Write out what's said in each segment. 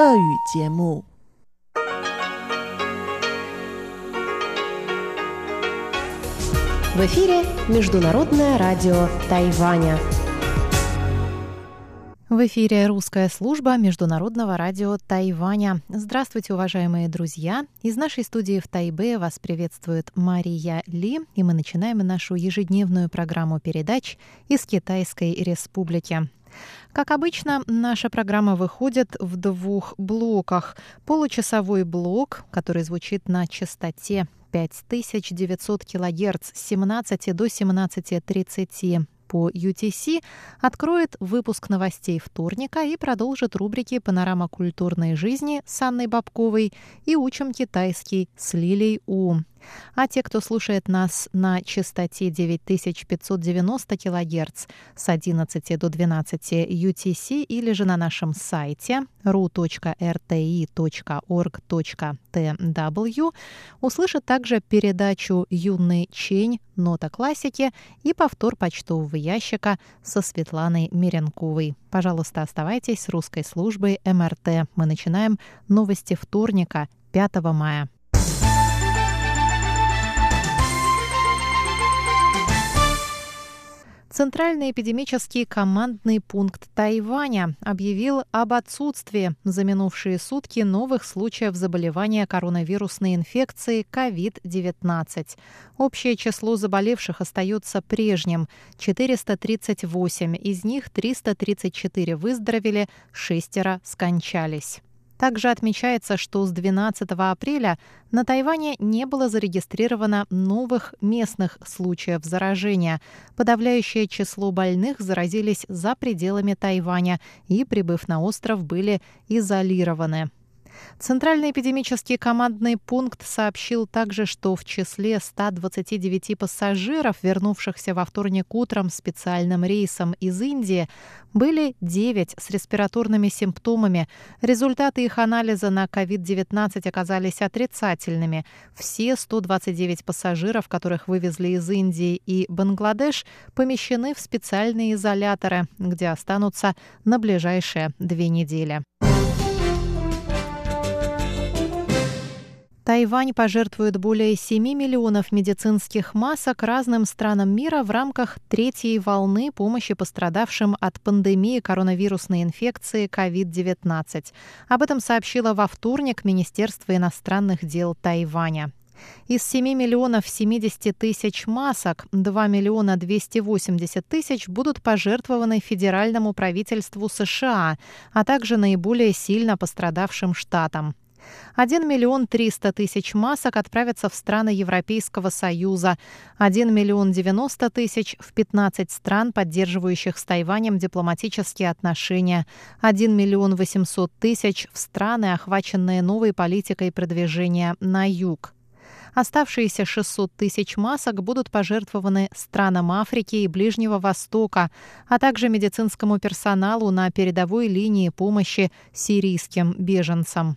В эфире Международное радио Тайваня. В эфире русская служба Международного радио Тайваня. Здравствуйте, уважаемые друзья! Из нашей студии в Тайбе вас приветствует Мария Ли, и мы начинаем нашу ежедневную программу передач из Китайской Республики. Как обычно, наша программа выходит в двух блоках. Получасовой блок, который звучит на частоте 5900 кГц с 17 до 17.30 по UTC, откроет выпуск новостей вторника и продолжит рубрики «Панорама культурной жизни» с Анной Бабковой и «Учим китайский» с Лилей У. А те, кто слушает нас на частоте 9590 кГц с 11 до 12 UTC или же на нашем сайте ru.rti.org.tw, услышат также передачу «Юный Чень. Нота классики» и повтор почтового ящика со Светланой Меренковой. Пожалуйста, оставайтесь с русской службой МРТ. Мы начинаем новости вторника, 5 мая. Центральный эпидемический командный пункт Тайваня объявил об отсутствии за минувшие сутки новых случаев заболевания коронавирусной инфекцией COVID-19. Общее число заболевших остается прежним – 438, из них 334 выздоровели, шестеро скончались. Также отмечается, что с 12 апреля на Тайване не было зарегистрировано новых местных случаев заражения. Подавляющее число больных заразились за пределами Тайваня и, прибыв на остров, были изолированы. Центральный эпидемический командный пункт сообщил также, что в числе 129 пассажиров, вернувшихся во вторник утром специальным рейсом из Индии, были 9 с респираторными симптомами. Результаты их анализа на COVID-19 оказались отрицательными. Все 129 пассажиров, которых вывезли из Индии и Бангладеш, помещены в специальные изоляторы, где останутся на ближайшие две недели. Тайвань пожертвует более 7 миллионов медицинских масок разным странам мира в рамках третьей волны помощи пострадавшим от пандемии коронавирусной инфекции COVID-19. Об этом сообщило во вторник Министерство иностранных дел Тайваня. Из 7 миллионов 70 тысяч масок 2 миллиона 280 тысяч будут пожертвованы федеральному правительству США, а также наиболее сильно пострадавшим штатам. 1 миллион 300 тысяч масок отправятся в страны Европейского Союза, 1 миллион 90 тысяч в 15 стран, поддерживающих с Тайванем дипломатические отношения, 1 миллион 800 тысяч в страны, охваченные новой политикой продвижения на юг. Оставшиеся 600 тысяч масок будут пожертвованы странам Африки и Ближнего Востока, а также медицинскому персоналу на передовой линии помощи сирийским беженцам.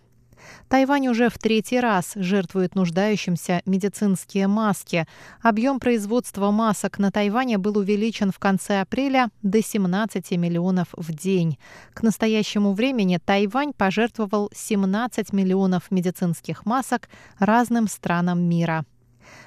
Тайвань уже в третий раз жертвует нуждающимся медицинские маски. Объем производства масок на Тайване был увеличен в конце апреля до 17 миллионов в день. К настоящему времени Тайвань пожертвовал 17 миллионов медицинских масок разным странам мира.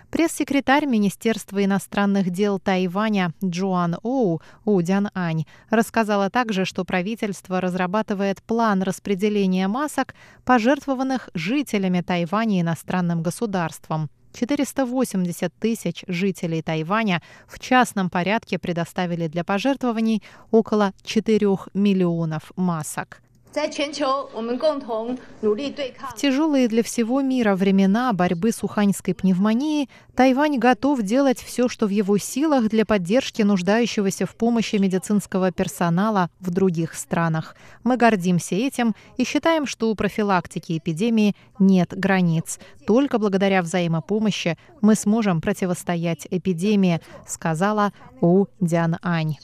Пресс-секретарь Министерства иностранных дел Тайваня Джоан Оу Удян Ань рассказала также, что правительство разрабатывает план распределения масок, пожертвованных жителями Тайваня иностранным государством. 480 тысяч жителей Тайваня в частном порядке предоставили для пожертвований около 4 миллионов масок. В тяжелые для всего мира времена борьбы с уханьской пневмонией Тайвань готов делать все, что в его силах для поддержки нуждающегося в помощи медицинского персонала в других странах. Мы гордимся этим и считаем, что у профилактики эпидемии нет границ. Только благодаря взаимопомощи мы сможем противостоять эпидемии, сказала У Дян Ань.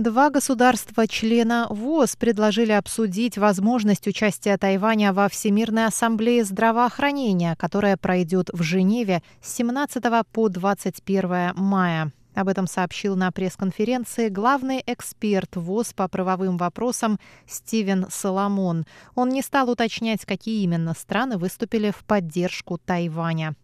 Два государства-члена ВОЗ предложили обсудить возможность участия Тайваня во Всемирной ассамблее здравоохранения, которая пройдет в Женеве с 17 по 21 мая. Об этом сообщил на пресс-конференции главный эксперт ВОЗ по правовым вопросам Стивен Соломон. Он не стал уточнять, какие именно страны выступили в поддержку Тайваня.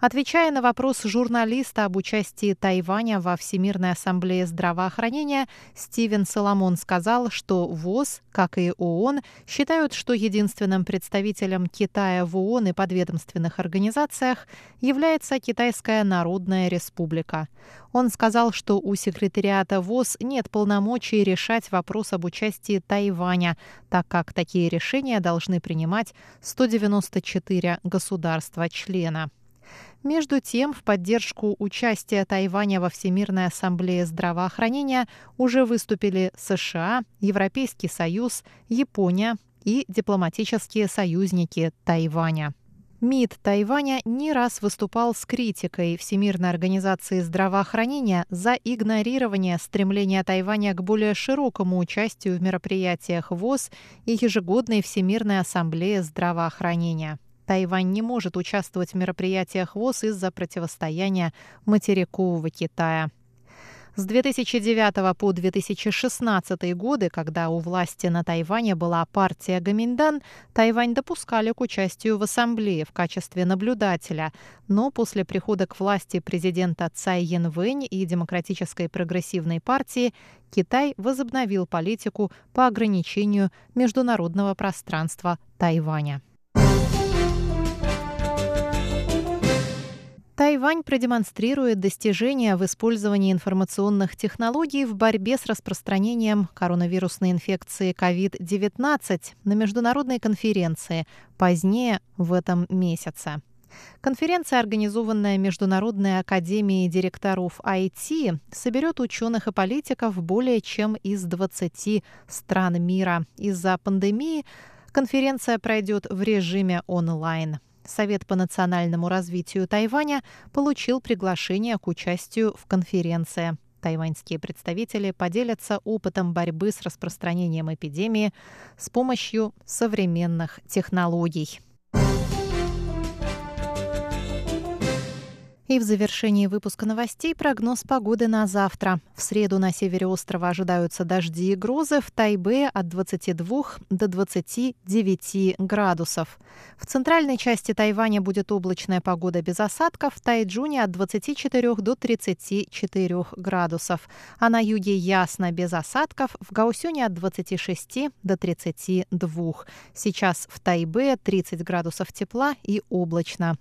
Отвечая на вопрос журналиста об участии Тайваня во Всемирной ассамблее здравоохранения, Стивен Соломон сказал, что ВОЗ, как и ООН, считают, что единственным представителем Китая в ООН и подведомственных организациях является Китайская Народная Республика. Он сказал, что у секретариата ВОЗ нет полномочий решать вопрос об участии Тайваня, так как такие решения должны принимать 194 государства-члена. Между тем, в поддержку участия Тайваня во Всемирной ассамблее здравоохранения уже выступили США, Европейский Союз, Япония и дипломатические союзники Тайваня. МИД Тайваня не раз выступал с критикой Всемирной организации здравоохранения за игнорирование стремления Тайваня к более широкому участию в мероприятиях ВОЗ и ежегодной Всемирной ассамблее здравоохранения. Тайвань не может участвовать в мероприятиях ВОЗ из-за противостояния материкового Китая. С 2009 по 2016 годы, когда у власти на Тайване была партия Гаминдан, Тайвань допускали к участию в ассамблее в качестве наблюдателя. Но после прихода к власти президента Цай Янвэнь и Демократической прогрессивной партии Китай возобновил политику по ограничению международного пространства Тайваня. Тайвань продемонстрирует достижения в использовании информационных технологий в борьбе с распространением коронавирусной инфекции COVID-19 на международной конференции позднее в этом месяце. Конференция, организованная Международной академией директоров IT, соберет ученых и политиков более чем из 20 стран мира. Из-за пандемии конференция пройдет в режиме онлайн. Совет по национальному развитию Тайваня получил приглашение к участию в конференции. Тайваньские представители поделятся опытом борьбы с распространением эпидемии с помощью современных технологий. И в завершении выпуска новостей прогноз погоды на завтра. В среду на севере острова ожидаются дожди и грозы, в Тайбе от 22 до 29 градусов. В центральной части Тайваня будет облачная погода без осадков, в Тайджуне от 24 до 34 градусов. А на юге ясно без осадков, в Гаусюне от 26 до 32. Сейчас в Тайбе 30 градусов тепла и облачно.